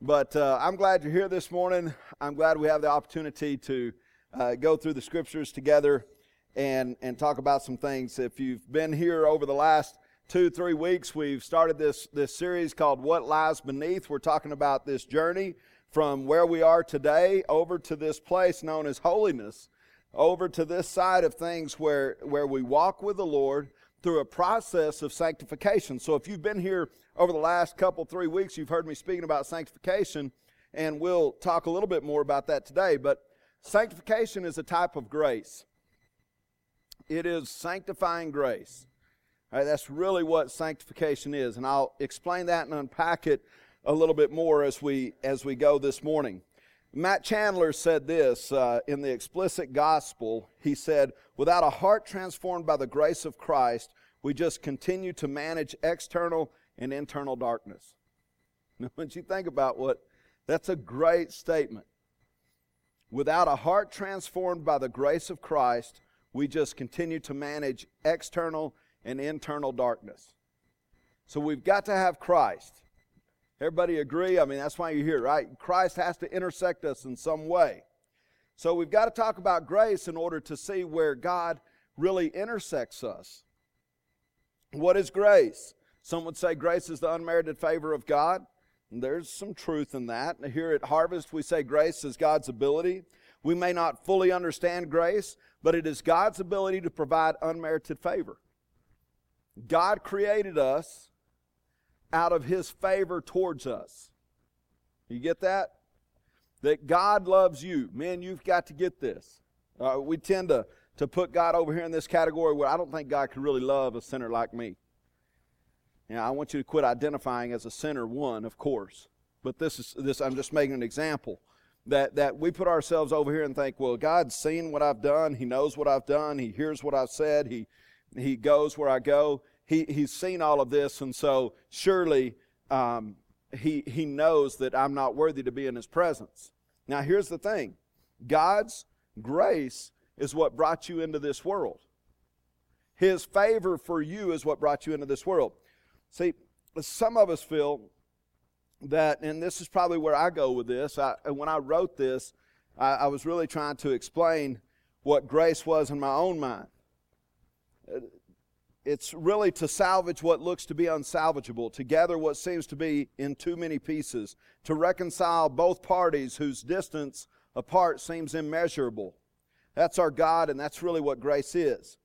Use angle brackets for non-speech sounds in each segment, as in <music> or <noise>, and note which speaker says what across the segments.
Speaker 1: But uh, I'm glad you're here this morning. I'm glad we have the opportunity to uh, go through the scriptures together and, and talk about some things. If you've been here over the last two, three weeks, we've started this, this series called What Lies Beneath. We're talking about this journey from where we are today over to this place known as holiness, over to this side of things where, where we walk with the Lord through a process of sanctification. So if you've been here over the last couple, three weeks, you've heard me speaking about sanctification, and we'll talk a little bit more about that today. But sanctification is a type of grace, it is sanctifying grace. Right, that's really what sanctification is, and I'll explain that and unpack it a little bit more as we as we go this morning. Matt Chandler said this uh, in the explicit gospel. He said, Without a heart transformed by the grace of Christ, we just continue to manage external and internal darkness. <laughs> Now, when you think about what, that's a great statement. Without a heart transformed by the grace of Christ, we just continue to manage external and internal darkness. So we've got to have Christ. Everybody agree? I mean, that's why you're here, right? Christ has to intersect us in some way. So we've got to talk about grace in order to see where God really intersects us. What is grace? Some would say grace is the unmerited favor of God. And there's some truth in that. Here at Harvest, we say grace is God's ability. We may not fully understand grace, but it is God's ability to provide unmerited favor. God created us out of His favor towards us. You get that? That God loves you. Man, you've got to get this. Uh, we tend to, to put God over here in this category where I don't think God can really love a sinner like me. Now, I want you to quit identifying as a sinner, one, of course. But this is this I'm just making an example. That that we put ourselves over here and think, well, God's seen what I've done, He knows what I've done, He hears what I've said, He He goes where I go. He He's seen all of this, and so surely um, He He knows that I'm not worthy to be in His presence. Now here's the thing. God's grace is what brought you into this world. His favor for you is what brought you into this world. See, some of us feel that, and this is probably where I go with this. I, when I wrote this, I, I was really trying to explain what grace was in my own mind. It's really to salvage what looks to be unsalvageable, to gather what seems to be in too many pieces, to reconcile both parties whose distance apart seems immeasurable. That's our God, and that's really what grace is.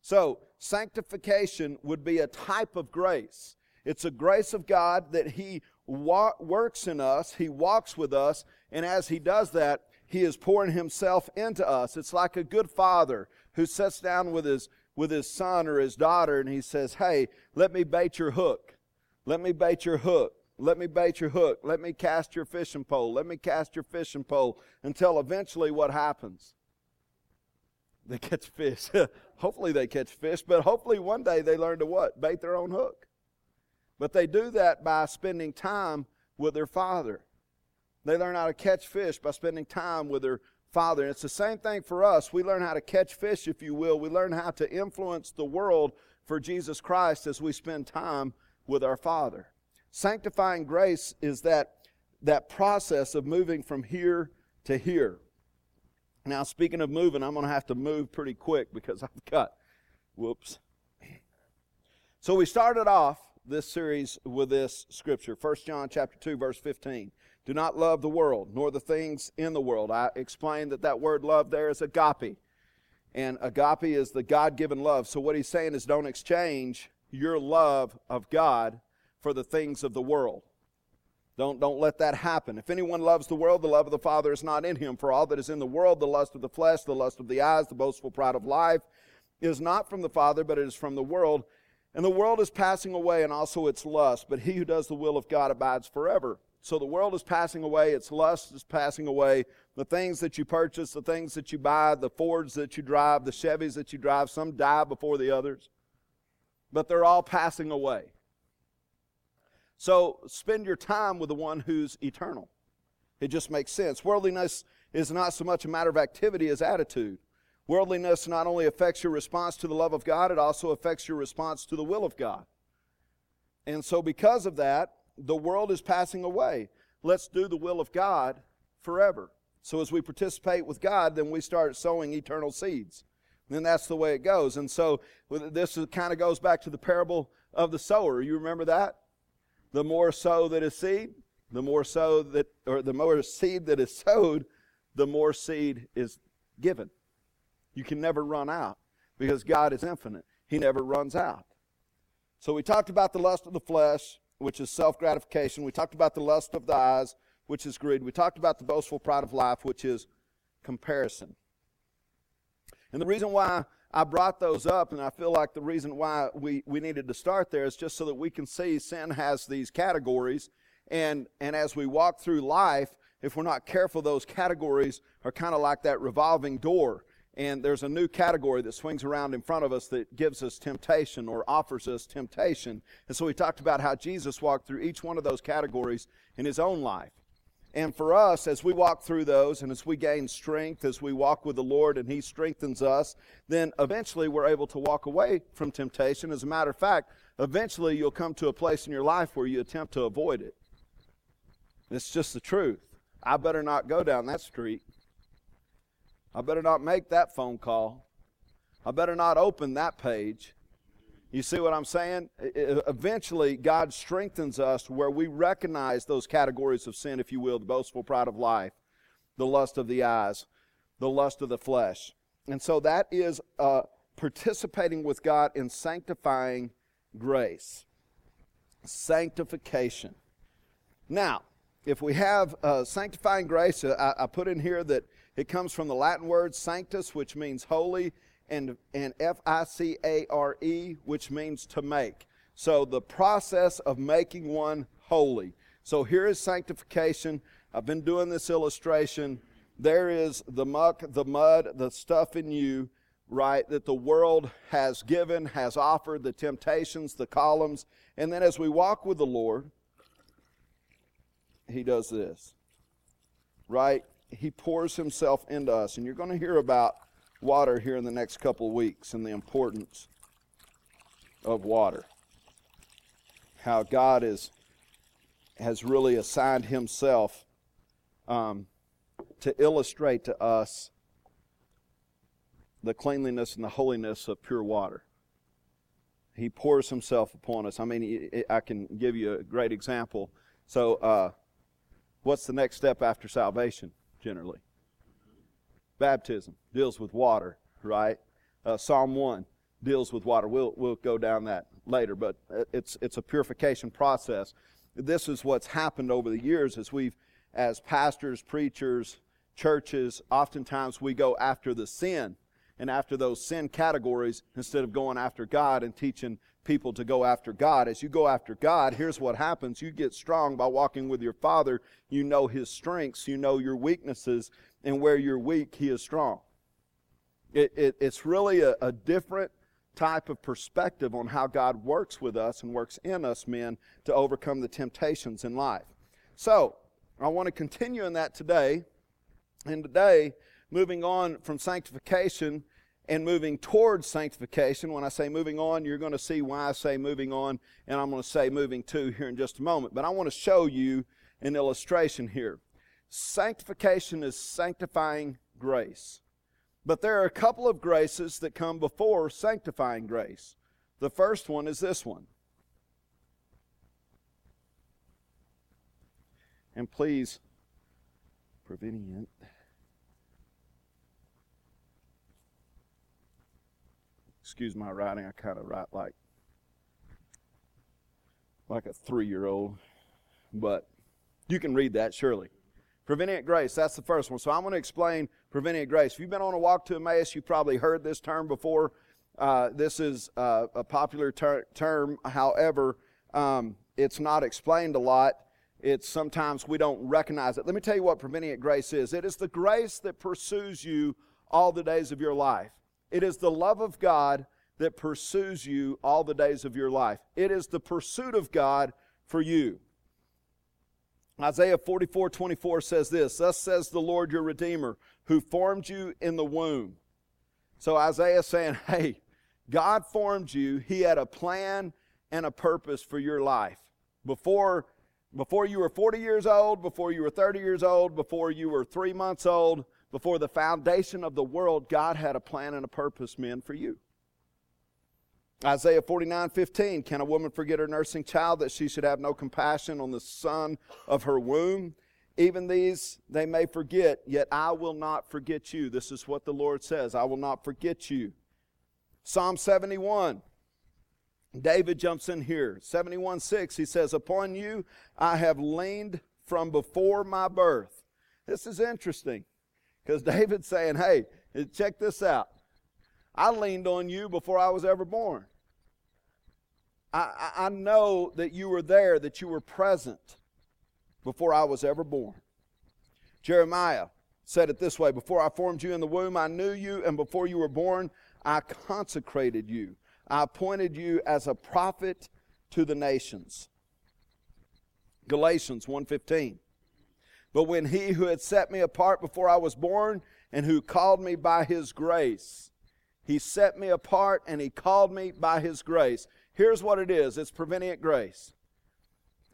Speaker 1: So, sanctification would be a type of grace. It's a grace of God that He wa- works in us, He walks with us, and as He does that, He is pouring Himself into us. It's like a good father who sits down with his, with his son or his daughter and he says, Hey, let me bait your hook. Let me bait your hook. Let me bait your hook. Let me cast your fishing pole. Let me cast your fishing pole until eventually what happens? They catch fish. <laughs> hopefully they catch fish, but hopefully one day they learn to what? Bait their own hook. But they do that by spending time with their father. They learn how to catch fish by spending time with their father. And it's the same thing for us. We learn how to catch fish, if you will. We learn how to influence the world for Jesus Christ as we spend time with our father. Sanctifying grace is that, that process of moving from here to here. Now, speaking of moving, I'm going to have to move pretty quick because <laughs> I've got, whoops. So we started off this series with this scripture, 1 John chapter 2, verse 15. Do not love the world, nor the things in the world. I explained that that word love there is agape. And agape is the God given love. So what he's saying is don't exchange your love of God for the things of the world. Don't, don't let that happen. If anyone loves the world, the love of the Father is not in him. For all that is in the world, the lust of the flesh, the lust of the eyes, the boastful pride of life, is not from the Father, but it is from the world. And the world is passing away, and also its lust, but he who does the will of God abides forever. So the world is passing away, its lust is passing away. The things that you purchase, the things that you buy, the Fords that you drive, the Chevys that you drive, some die before the others, but they're all passing away. So spend your time with the one who's eternal. It just makes sense. Worldliness is not so much a matter of activity as attitude. Worldliness not only affects your response to the love of God, it also affects your response to the will of God. And so, because of that, the world is passing away. let's do the will of God forever. So as we participate with God, then we start sowing eternal seeds. And that's the way it goes. And so this kind of goes back to the parable of the sower. You remember that? The more sow that is seed, the more sow that, or the more seed that is sowed, the more seed is given. You can never run out because God is infinite. He never runs out. So we talked about the lust of the flesh, which is self gratification. We talked about the lust of the eyes, which is greed. We talked about the boastful pride of life, which is comparison. And the reason why I brought those up, and I feel like the reason why we, we needed to start there is just so that we can see sin has these categories. And, and as we walk through life, if we're not careful, those categories are kind of like that revolving door. And there's a new category that swings around in front of us that gives us temptation or offers us temptation. And so we talked about how Jesus walked through each one of those categories in his own life. And for us, as we walk through those and as we gain strength, as we walk with the Lord and He strengthens us, then eventually we're able to walk away from temptation. As a matter of fact, eventually you'll come to a place in your life where you attempt to avoid it. It's just the truth. I better not go down that street. I better not make that phone call. I better not open that page. You see what I'm saying? Eventually, God strengthens us where we recognize those categories of sin, if you will the boastful pride of life, the lust of the eyes, the lust of the flesh. And so that is uh, participating with God in sanctifying grace, sanctification. Now, if we have uh, sanctifying grace, uh, I, I put in here that it comes from the Latin word sanctus, which means holy, and, and F I C A R E, which means to make. So the process of making one holy. So here is sanctification. I've been doing this illustration. There is the muck, the mud, the stuff in you, right, that the world has given, has offered, the temptations, the columns. And then as we walk with the Lord, He does this, right? He pours Himself into us. And you're going to hear about water here in the next couple of weeks and the importance of water. How God is, has really assigned Himself um, to illustrate to us the cleanliness and the holiness of pure water. He pours Himself upon us. I mean, I can give you a great example. So, uh, what's the next step after salvation, generally? Baptism deals with water, right? Uh, Psalm 1 deals with water. We'll, we'll go down that later, but it's, it's a purification process. This is what's happened over the years as we've, as pastors, preachers, churches, oftentimes we go after the sin and after those sin categories instead of going after God and teaching people to go after God. As you go after God, here's what happens. You get strong by walking with your Father. You know His strengths, you know your weaknesses, and where you're weak, He is strong. It, it, it's really a, a different type of perspective on how God works with us and works in us men to overcome the temptations in life. So, I want to continue in that today. And today, moving on from sanctification and moving towards sanctification. When I say moving on, you're going to see why I say moving on, and I'm going to say moving to here in just a moment. But I want to show you an illustration here. Sanctification is sanctifying grace. But there are a couple of graces that come before sanctifying grace. The first one is this one. And please, prevenient. Excuse my writing, I kind of write like like a three-year-old, but you can read that surely. Prevenient grace, that's the first one. So I'm going to explain prevenient grace. If you've been on a walk to Emmaus, you've probably heard this term before. Uh, this is uh, a popular ter- term. However, um, it's not explained a lot. It's sometimes we don't recognize it. Let me tell you what prevenient grace is. It is the grace that pursues you all the days of your life. It is the love of God that pursues you all the days of your life. It is the pursuit of God for you. Isaiah 44 24 says this Thus says the Lord your Redeemer, who formed you in the womb. So Isaiah saying, <laughs> Hey, God formed you. He had a plan and a purpose for your life. Before Before you were 40 years old, before you were 30 years old, before you were three months old, before the foundation of the world, God had a plan and a purpose, men, for you. Isaiah 49 15, can a woman forget her nursing child that she should have no compassion on the son of her womb? Even these they may forget, yet I will not forget you. This is what the Lord says I will not forget you. Psalm 71. David jumps in here. 71 6, he says, Upon you I have leaned from before my birth. This is interesting because <laughs> David's saying, Hey, check this out. I leaned on you before I was ever born. I, I know that you were there, that you were present before I was ever born. Jeremiah said it this way Before I formed you in the womb, I knew you, and before you were born, I consecrated you. I appointed you as a prophet to the nations. Galatians 1:15. But when he who had set me apart before I was born and who called me by his grace, he set me apart and he called me by his grace. Here's what it is it's prevenient grace.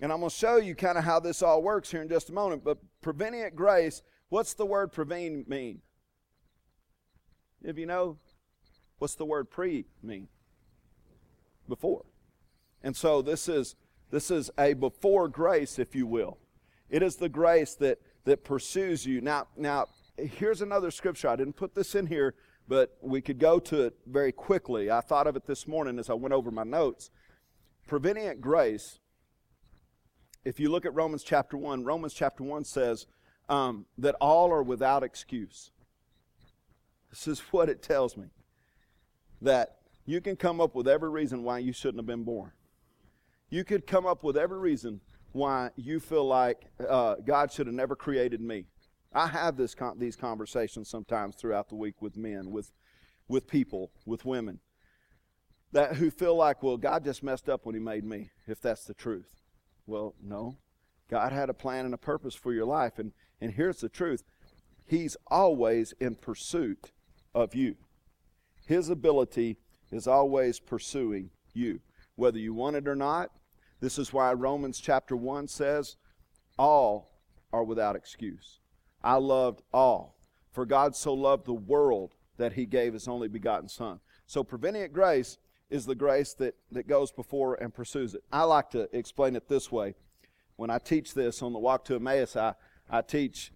Speaker 1: And I'm going to show you kind of how this all works here in just a moment. But prevenient grace, what's the word prevene mean? If you know, what's the word pre mean? Before. And so this is this is a before grace, if you will. It is the grace that that pursues you. Now, now here's another scripture. I didn't put this in here but we could go to it very quickly. I thought of it this morning as I went over my notes. Prevenient grace, if you look at Romans chapter 1, Romans chapter 1 says um, that all are without excuse. This is <laughs> what it tells me that you can come up with every reason why you shouldn't have been born. You could come up with every reason why you feel like uh, God should have never created me. I have this con- these conversations sometimes throughout the week with men, with with people, with women that who feel like, well, God just messed up when He made me. If that's the truth, well, no, God had a plan and a purpose for your life, and and here's the truth: He's always in pursuit of you. His ability is always pursuing you, whether you want it or not. This is why Romans chapter 1 says, All are without excuse. I loved all. For God so loved the world that he gave his only begotten Son. So prevenient grace is the grace that, that goes before and pursues it. I like to explain it this way. When I teach this on the walk to Emmaus, I, I teach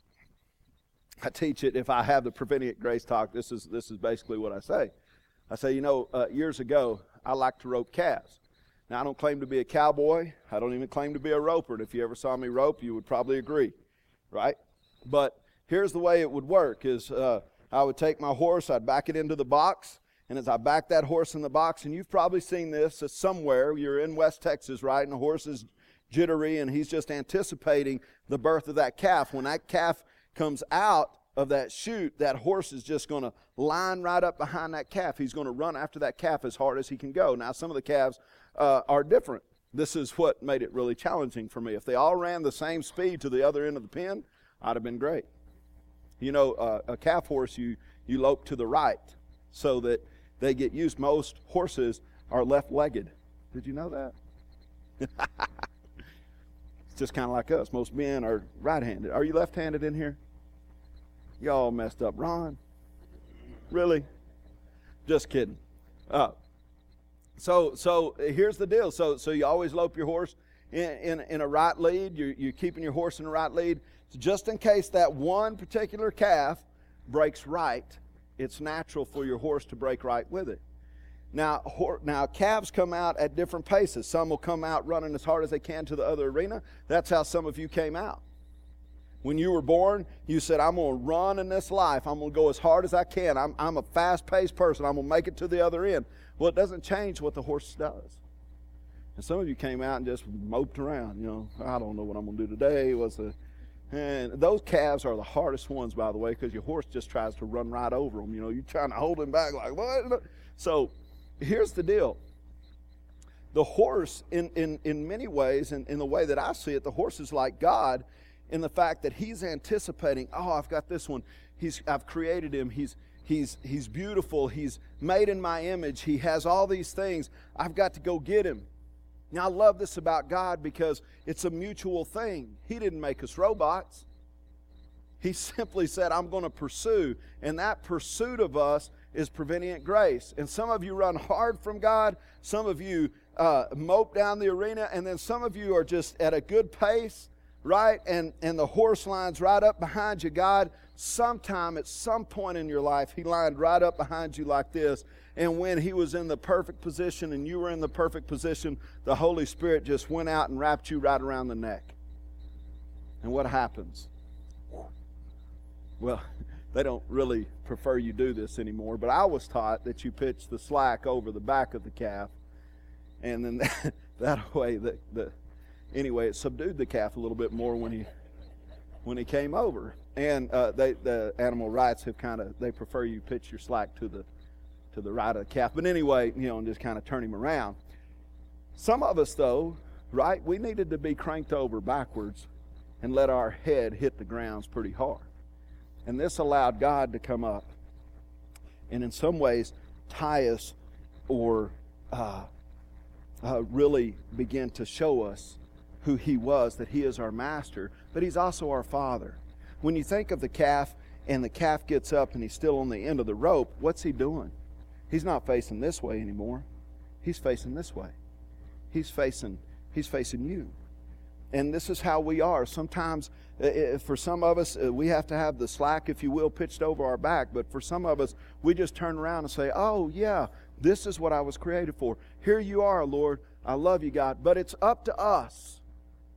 Speaker 1: I teach it if I have the prevenient grace talk. This is this is basically what I say. I say, you know, uh, years ago I liked to rope calves. Now I don't claim to be a cowboy. I don't even claim to be a roper. And if you ever saw me rope, you would probably agree, right? But here's the way it would work is uh, I would take my horse, I'd back it into the box, and as I back that horse in the box, and you've probably seen this somewhere, you're in West Texas, right, and the horse is jittery, and he's just anticipating the birth of that calf. When that calf comes out of that chute, that horse is just going to line right up behind that calf. He's going to run after that calf as hard as he can go. Now, some of the calves uh, are different. This is what made it really challenging for me. If they all ran the same speed to the other end of the pen, I'd have been great. You know, uh, a calf horse, you, you lope to the right so that they get used. Most horses are left legged. Did you know that? it's <laughs> just kind of like us. Most men are right handed. Are you left handed in here? Y'all messed up. Ron? Really? Just kidding. Uh, so, so uh, here's the deal. So, so you always lope your horse in, in, in a right lead. You're, you're keeping your horse in a right lead. So just in case that one particular calf breaks right, it's natural for your horse to break right with it. Now, now calves come out at different paces. Some will come out running as hard as they can to the other arena. That's how some of you came out. When you were born, you said, I'm going to run in this life. I'm going to go as hard as I can. I'm, I'm a fast paced person. I'm going to make it to the other end. Well, it doesn't change what the horse does. And some of you came out and just moped around. You know, I don't know what I'm going to do today. What's the and those calves are the hardest ones, by the way, because your horse just tries to run right over them. You know, you're trying to hold him back, like, what? So here's the deal the horse, in, in, in many ways, and in, in the way that I see it, the horse is like God in the fact that he's anticipating, oh, I've got this one. He's, I've created him. He's, he's, he's beautiful. He's made in my image. He has all these things. I've got to go get him. Now, I love this about God because it's a mutual thing. He didn't make us robots. He <laughs> simply said, I'm going to pursue. And that pursuit of us is prevenient grace. And some of you run hard from God, some of you uh, mope down the arena, and then some of you are just at a good pace, right? And, and the horse lines right up behind you. God, sometime at some point in your life, He lined right up behind you like this. And when He was in the perfect position and you were in the perfect position, the Holy Spirit just went out and wrapped you right around the neck. And what happens? Well, <laughs> they don't really prefer you do this anymore, but I was taught that you pitch the slack over the back of the calf, and then that, <laughs> that way, the, the anyway, it subdued the calf a little bit more when he when he came over. And uh, they, the animal rights have kind of they prefer you pitch your slack to the to the right of the calf. But anyway, you know, and just kind of turn him around. Some of us, though, right, we needed to be cranked over backwards and let our head hit the grounds pretty hard. And this allowed God to come up and, in some ways, tie us or uh, uh, really begin to show us who He was, that He is our master, but He's also our Father. When you think of the calf and the calf gets up and he's still on the end of the rope, what's he doing? He's not facing this way anymore. He's facing this way. He's facing he's facing you. And this is how we are. Sometimes, uh, uh, for some of us, uh, we have to have the slack, if you will, pitched over our back. But for some of us, we just turn around and say, Oh, yeah, this is what I was created for. Here you are, Lord. I love you, God. But it's up to us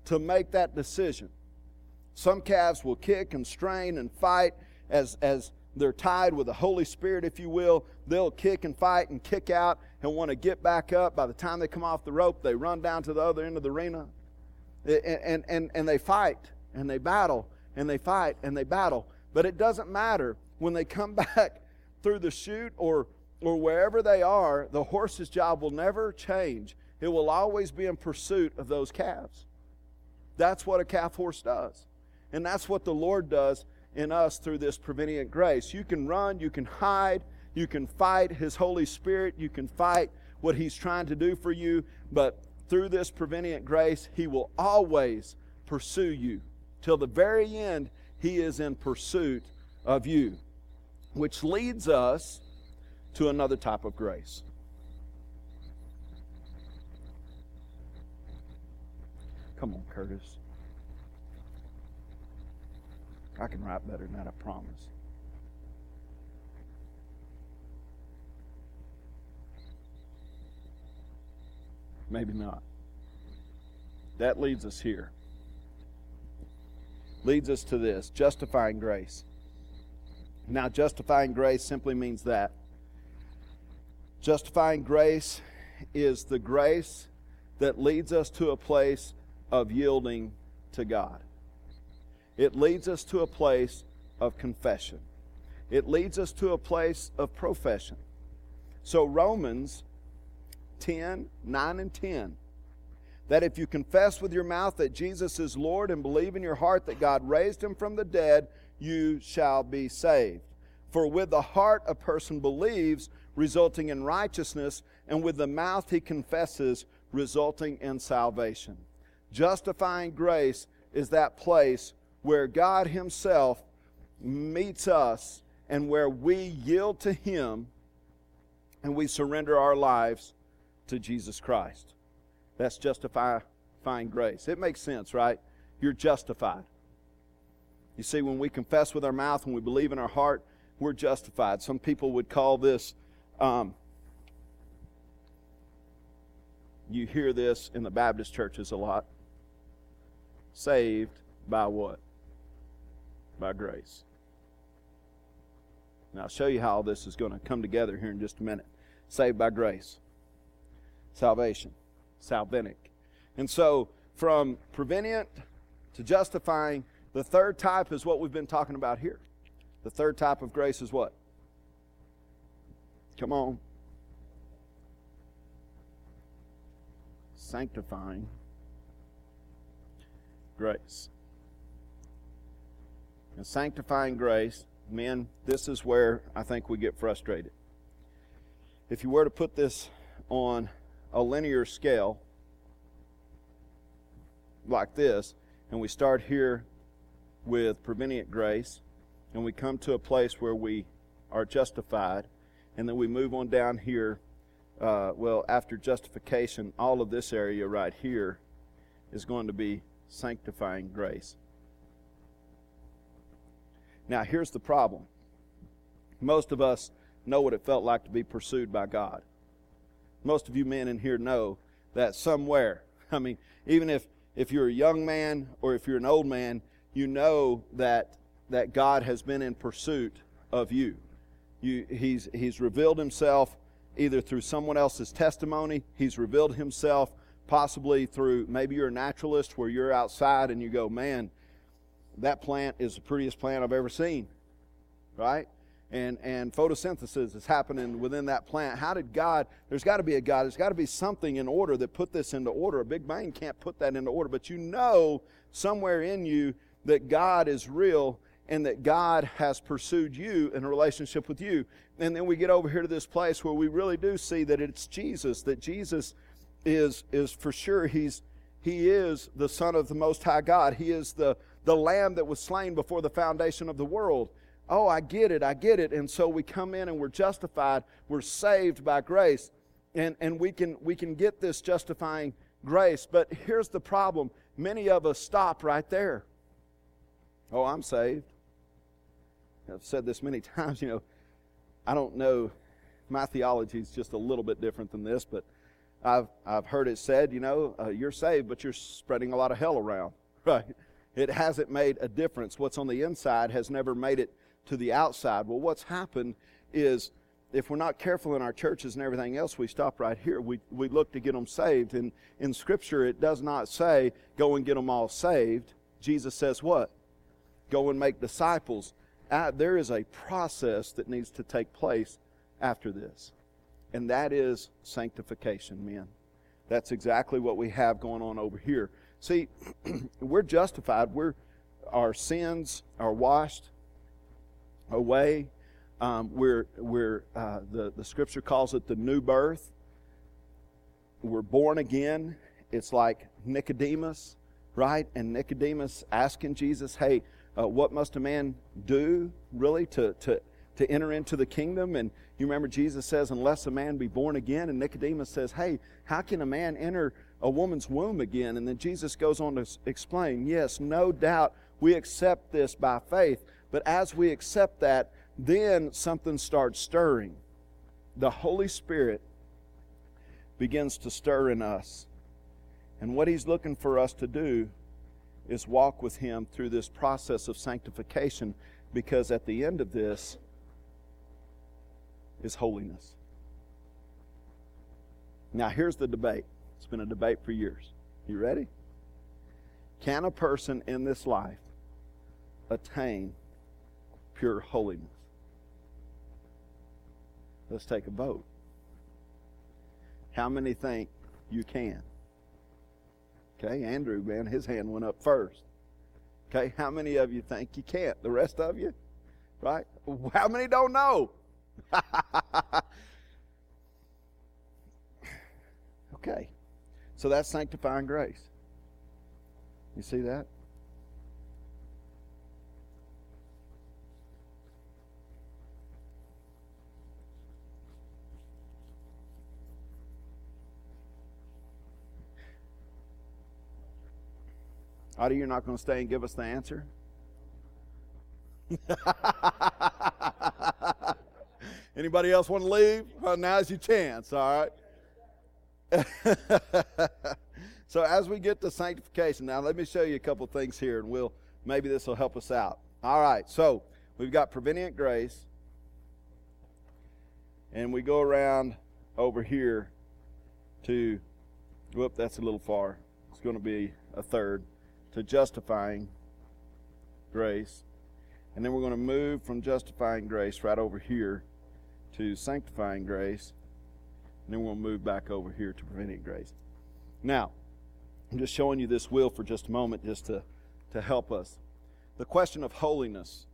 Speaker 1: to make that decision. Some calves will kick and strain and fight as, as they're tied with the Holy Spirit, if you will. They'll kick and fight and kick out and want to get back up. By the time they come off the rope, they run down to the other end of the arena and, and, and they fight and they battle and they fight and they battle. But it doesn't matter. When they come <laughs> back through the chute or, or wherever they are, the horse's job will never change. It will always be in pursuit of those calves. That's what a calf horse does. And that's what the Lord does in us through this prevenient grace. You can run, you can hide, you can fight His Holy Spirit, you can fight what He's trying to do for you, but through this prevenient grace, He will always pursue you. Till the very end, He is in pursuit of you. Which leads us to another type of grace. Come on, Curtis. I can write better than that, I promise. Maybe not. That leads us here. Leads us to this justifying grace. Now, justifying grace simply means that. Justifying grace is the grace that leads us to a place of yielding to God. It leads us to a place of confession. It leads us to a place of profession. So, Romans 10, 9 and 10. That if you confess with your mouth that Jesus is Lord and believe in your heart that God raised him from the dead, you shall be saved. For with the heart a person believes, resulting in righteousness, and with the mouth he confesses, resulting in salvation. Justifying grace is that place where God Himself meets us and where we yield to Him and we surrender our lives to Jesus Christ. That's justifying grace. It makes sense, right? You're justified. You see, when we confess with our mouth, when we believe in our heart, we're justified. Some people would call this, um, you hear this in the Baptist churches a lot. Saved by what? By grace. Now, I'll show you how all this is going to come together here in just a minute. Saved by grace salvation, salvinic. And so, from prevenient to justifying, the third type is what we've been talking about here. The third type of grace is what? Come on. Sanctifying grace. And sanctifying grace, men, this is where I think we get frustrated. If you were to put this on a linear scale, like this, and we start here with prevenient grace, and we come to a place where we are justified, and then we move on down here. Uh, well, after justification, all of this area right here is going to be sanctifying grace. Now, here's the problem most of us know what it felt like to be pursued by God. Most of you men in here know that somewhere, <laughs> I mean, even if, if you're a young man or if you're an old man, you know that, that God has been in pursuit of you. you he's, he's revealed himself either through someone else's testimony, he's revealed himself possibly through maybe you're a naturalist where you're outside and you go, man, that plant is the prettiest plant I've ever seen, right? And, and photosynthesis is happening within that plant. How did God, there's got to be a God, there's got to be something in order that put this into order. A big bang can't put that into order, but you know somewhere in you that God is real and that God has pursued you in a relationship with you. And then we get over here to this place where we really do see that it's Jesus, that Jesus is, is for sure, he's, he is the Son of the Most High God. He is the, the Lamb that was slain before the foundation of the world. Oh, I get it, I get it. And so we come in and we're justified, we're saved by grace, and, and we, can, we can get this justifying grace. But here's the problem many of us stop right there. Oh, I'm saved. I've said this many <laughs> times, you know, I don't know, my theology is just a little bit different than this, but I've, I've heard it said, you know, uh, you're saved, but you're spreading a lot of hell around, <laughs> right? It hasn't made a difference. What's on the inside has never made it to the outside. Well, what's happened is if we're not careful in our churches and everything else, we stop right here. We, we look to get them saved. And in Scripture, it does not say, go and get them all saved. Jesus says what? Go and make disciples. Uh, there is a process that needs to take place after this, and that is sanctification, men. That's exactly what we have going on over here. See, <clears throat> we're justified. We're, our sins are washed away. Um, we're, we're, uh, the, the scripture calls it the new birth. We're born again. It's like Nicodemus, right? And Nicodemus asking Jesus, hey, uh, what must a man do really to, to, to enter into the kingdom? And you remember Jesus says, unless a man be born again. And Nicodemus says, hey, how can a man enter a woman's womb again. And then Jesus goes on to explain yes, no doubt we accept this by faith. But as we accept that, then something starts stirring. The Holy Spirit begins to stir in us. And what He's looking for us to do is walk with Him through this process of sanctification because at the end of this is holiness. Now, here's the debate it's been a debate for years. You ready? Can a person in this life attain pure holiness? Let's take a vote. How many think you can? Okay, Andrew, man, his hand went up first. Okay, how many of you think you can't? The rest of you? Right? How many don't know? <laughs> okay. So that's sanctifying grace. You see that? Adi, you're not going to stay and give us the answer? <laughs> Anybody else want to leave? Well, now's your chance, all right? <laughs> so as we get to sanctification, now let me show you a couple things here, and we'll maybe this will help us out. All right, so we've got prevenient grace, and we go around over here to whoop, that's a little far. It's going to be a third to justifying grace. And then we're going to move from justifying grace right over here to sanctifying grace. And then we'll move back over here to prevenient grace. Now, I'm just showing you this wheel for just a moment just to, to help us. The question of holiness.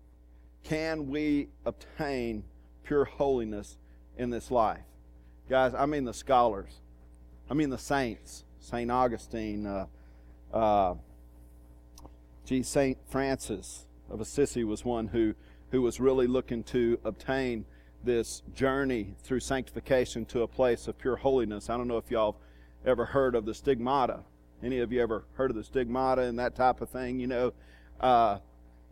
Speaker 1: Can we obtain pure holiness in this life? Guys, I mean the scholars. I mean the saints. St. Augustine, uh, Uh, gee, St. Francis of Assisi was one who, who was really looking to obtain this journey through sanctification to a place of pure holiness. I don't know if y'all have ever heard of the stigmata. Any of you ever heard of the stigmata and that type of thing? You know, uh,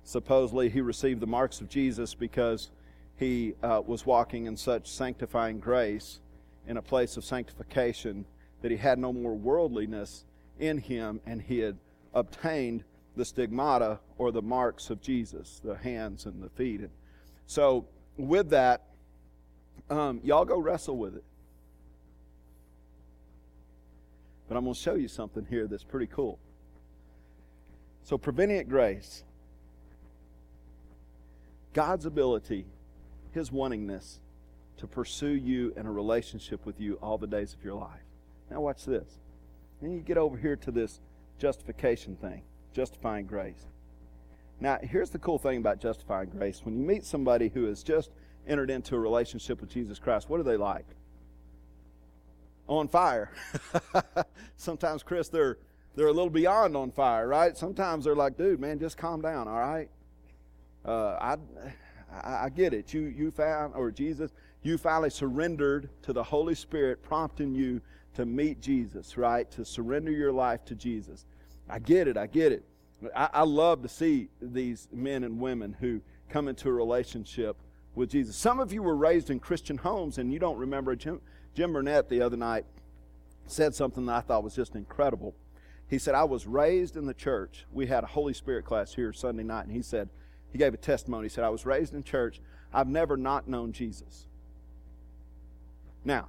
Speaker 1: supposedly he received the marks of Jesus because he uh, was walking in such sanctifying grace in a place of sanctification that he had no more worldliness in him and he had obtained the stigmata or the marks of Jesus, the hands and the feet. So, with that, um, y'all go wrestle with it. But I'm going to show you something here that's pretty cool. So, prevenient grace, God's ability, His wantingness to pursue you in a relationship with you all the days of your life. Now, watch this. Then you get over here to this justification thing, justifying grace. Now, here's the cool thing about justifying grace. When you meet somebody who is just entered into a relationship with Jesus Christ, what are they like? On fire. <laughs> Sometimes, Chris, they're they're a little beyond on fire, right? Sometimes they're like, dude, man, just calm down, all right? Uh, I, I, I get it. You you found or Jesus, you finally surrendered to the Holy Spirit, prompting you to meet Jesus, right? To surrender your life to Jesus. I get it. I get it. I, I love to see these men and women who come into a relationship with Jesus. Some of you were raised in Christian homes and you don't remember Jim, Jim Burnett the other night said something that I thought was just incredible. He said, I was raised in the church. We had a Holy Spirit class here Sunday night, and he said, he gave a testimony. He said, I was raised in church. I've never not known Jesus. Now,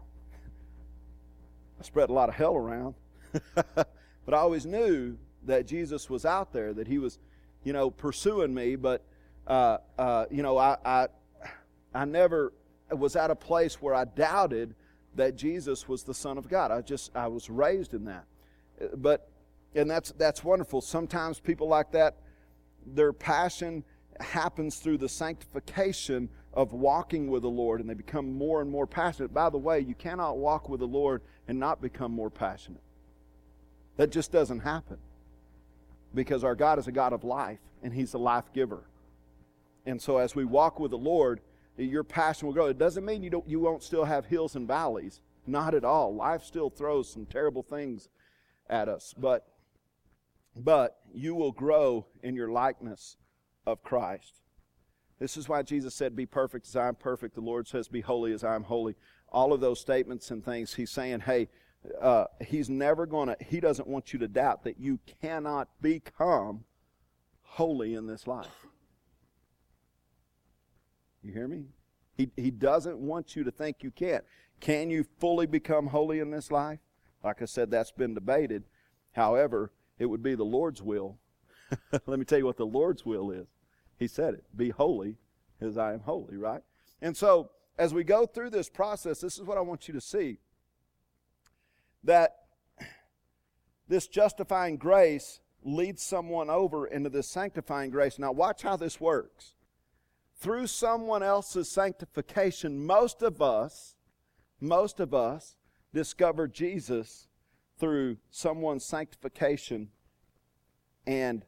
Speaker 1: I spread a lot of hell around, <laughs> but I always knew that Jesus was out there, that he was, you know, pursuing me, but, uh, uh, you know, I, I, I never was at a place where I doubted that Jesus was the Son of God. I just I was raised in that. But and that's that's wonderful. Sometimes people like that, their passion happens through the sanctification of walking with the Lord, and they become more and more passionate. By the way, you cannot walk with the Lord and not become more passionate. That just doesn't happen. Because our God is a God of life, and He's a life giver. And so as we walk with the Lord, your passion will grow. It doesn't mean you, don't, you won't still have hills and valleys. Not at all. Life still throws some terrible things at us. But, but you will grow in your likeness of Christ. This is why Jesus said, Be perfect as I am perfect. The Lord says, Be holy as I am holy. All of those statements and things, He's saying, Hey, uh, He's never going to, He doesn't want you to doubt that you cannot become holy in this life. You hear me? He, he doesn't want you to think you can't. Can you fully become holy in this life? Like I said, that's been debated. However, it would be the Lord's will. <laughs> Let me tell you what the Lord's will is. He said it Be holy as I am holy, right? And so, as we go through this process, this is what I want you to see that this justifying grace leads someone over into this sanctifying grace. Now, watch how this works through someone else's sanctification, most of us, most of us discover Jesus through someone's sanctification and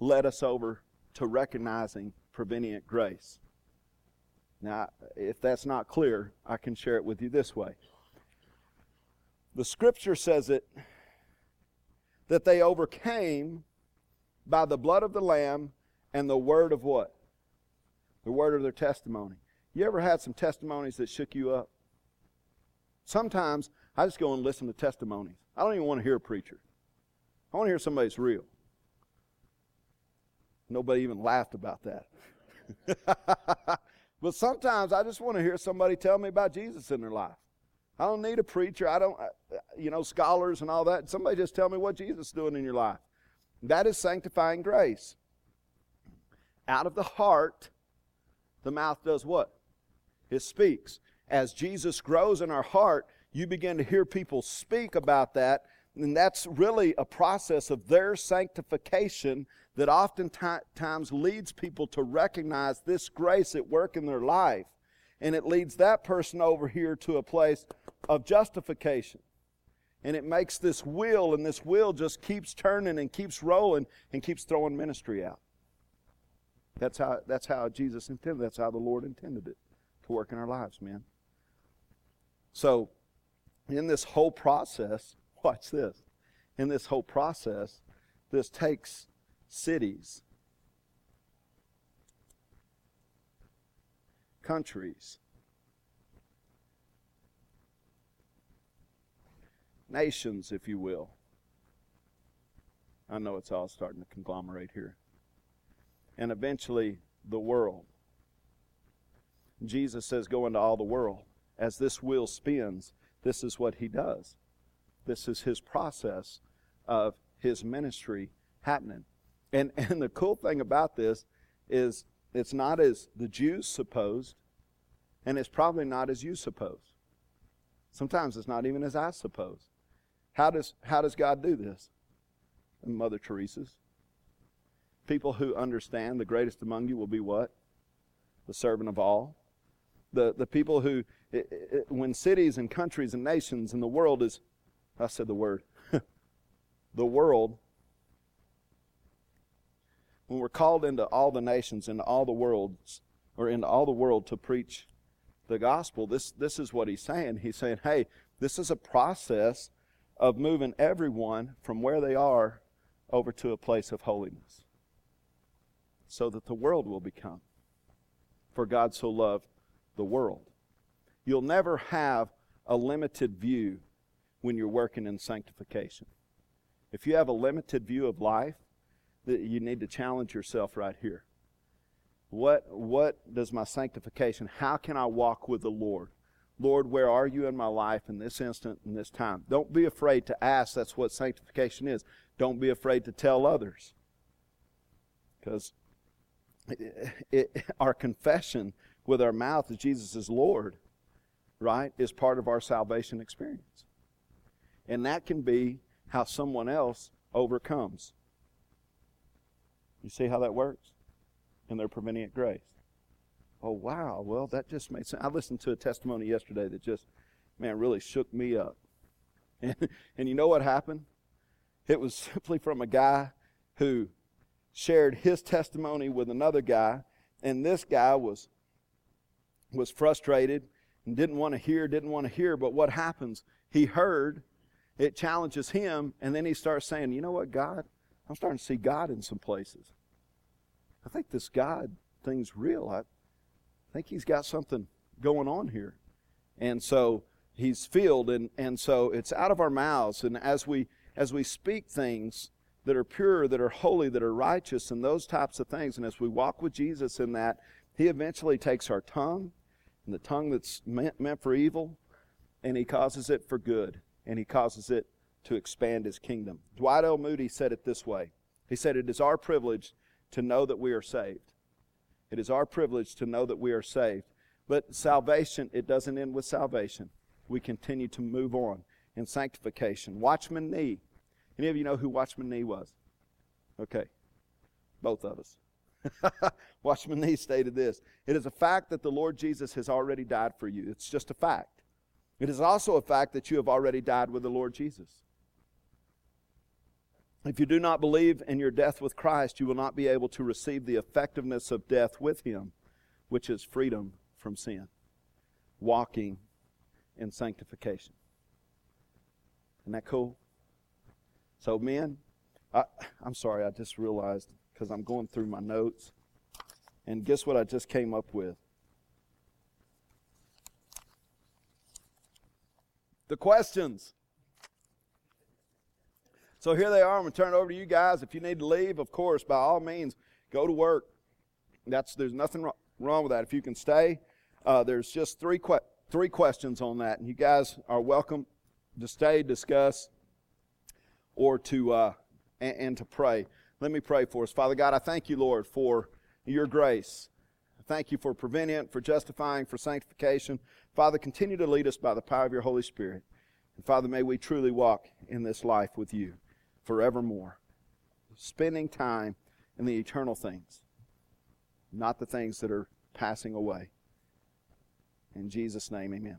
Speaker 1: led us over to recognizing prevenient grace. Now, if that's not clear, I can share it with you this way. The scripture says it that they overcame by the blood of the Lamb and the word of what? The word of their testimony. You ever had some testimonies that shook you up? Sometimes I just go and listen to testimonies. I don't even want to hear a preacher. I want to hear somebody that's real. Nobody even laughed about that. <laughs> but sometimes I just want to hear somebody tell me about Jesus in their life. I don't need a preacher. I don't, uh, you know, scholars and all that. Somebody just tell me what Jesus is doing in your life. That is sanctifying grace. Out of the heart, the mouth does what? It speaks. As Jesus grows in our heart, you begin to hear people speak about that, and that's really a process of their sanctification that oftentimes leads people to recognize this grace at work in their life. And it leads that person over here to a place of justification. And it makes this wheel, and this wheel just keeps turning and keeps rolling and keeps throwing ministry out. That's how, that's how Jesus intended. That's how the Lord intended it to work in our lives, man. So, in this whole process, <laughs> watch this. In this whole process, this takes cities, countries, nations, if you will. I know it's all starting to conglomerate here. And eventually, the world. Jesus says, Go into all the world. As this wheel spins, this is what he does. This is his process of his ministry happening. And, <laughs> and the cool thing about this is it's not as the Jews supposed, and it's probably not as you suppose. Sometimes it's not even as I suppose. How does, how does God do this? And Mother Teresa's. People who understand the greatest among you will be what? The servant of all. The, the people who, it, it, when cities and countries and nations and the world is, I said the word, <laughs> the world, when we're called into all the nations, into all the worlds, or into all the world to preach the gospel, this, this is what he's saying. He's saying, hey, this is a process of moving everyone from where they are over to a place of holiness so that the world will become. For God so loved the world. You'll never have a limited view when you're working in sanctification. If you have a limited view of life, that you need to challenge yourself right here. What what does my sanctification? How can I walk with the Lord? Lord, where are you in my life in this instant, in this time? Don't be afraid to ask. That's what sanctification is. Don't be afraid to tell others. Because our confession with our mouth that Jesus is Lord, right, is part of our salvation experience. And that can be how someone else overcomes. You see how that works? And their prevenient grace. Oh, wow. Well, that just made sense. I listened to a testimony yesterday that just, man, really shook me up. And, <laughs> and you know what happened? It was <laughs> simply from a guy who shared his testimony with another guy, and this guy was, was frustrated and didn't want to hear, didn't want to hear. But what happens? He heard, it challenges him, and then he starts saying, You know what, God? I'm starting to see God in some places. I think this God thing's real. I, think he's got something going on here. And so he's filled and, and so it's out of our mouths. And as we as we speak things that are pure, that are holy, that are righteous, and those types of things, and as we walk with Jesus in that, he eventually takes our tongue, and the tongue that's meant, meant for evil, and he causes it for good, and he causes it to expand his kingdom. Dwight L. Moody said it this way. He said, It is our privilege to know that we are saved. It is our privilege to know that we are saved. But salvation, it doesn't end with salvation. We continue to move on in sanctification. Watchman Nee. Any of you know who Watchman Nee was? Okay. Both of us. <laughs> Watchman Nee stated this It is a fact that the Lord Jesus has already died for you. It's just a fact. It is also a fact that you have already died with the Lord Jesus. If you do not believe in your death with Christ, you will not be able to receive the effectiveness of death with Him, which is freedom from sin, walking in sanctification. Isn't that cool? So, men, I, am sorry, I just realized because I'm going through my notes. And guess what I just came up with? The questions. So here they are. I'm going to turn it over to you guys. If you need to leave, of course, by all means, go to work. That's there's nothing wrong with that. If you can stay, uh, there's just three que- three questions on that, and you guys are welcome to stay, discuss, or to uh, and, and to pray. Let me pray for us, Father God. I thank you, Lord, for your grace. Thank you for preventing, for justifying, for sanctification. Father, continue to lead us by the power of your Holy Spirit. And Father, may we truly walk in this life with you forevermore. Spending time in the eternal things, not the things that are passing away. In Jesus' name, amen.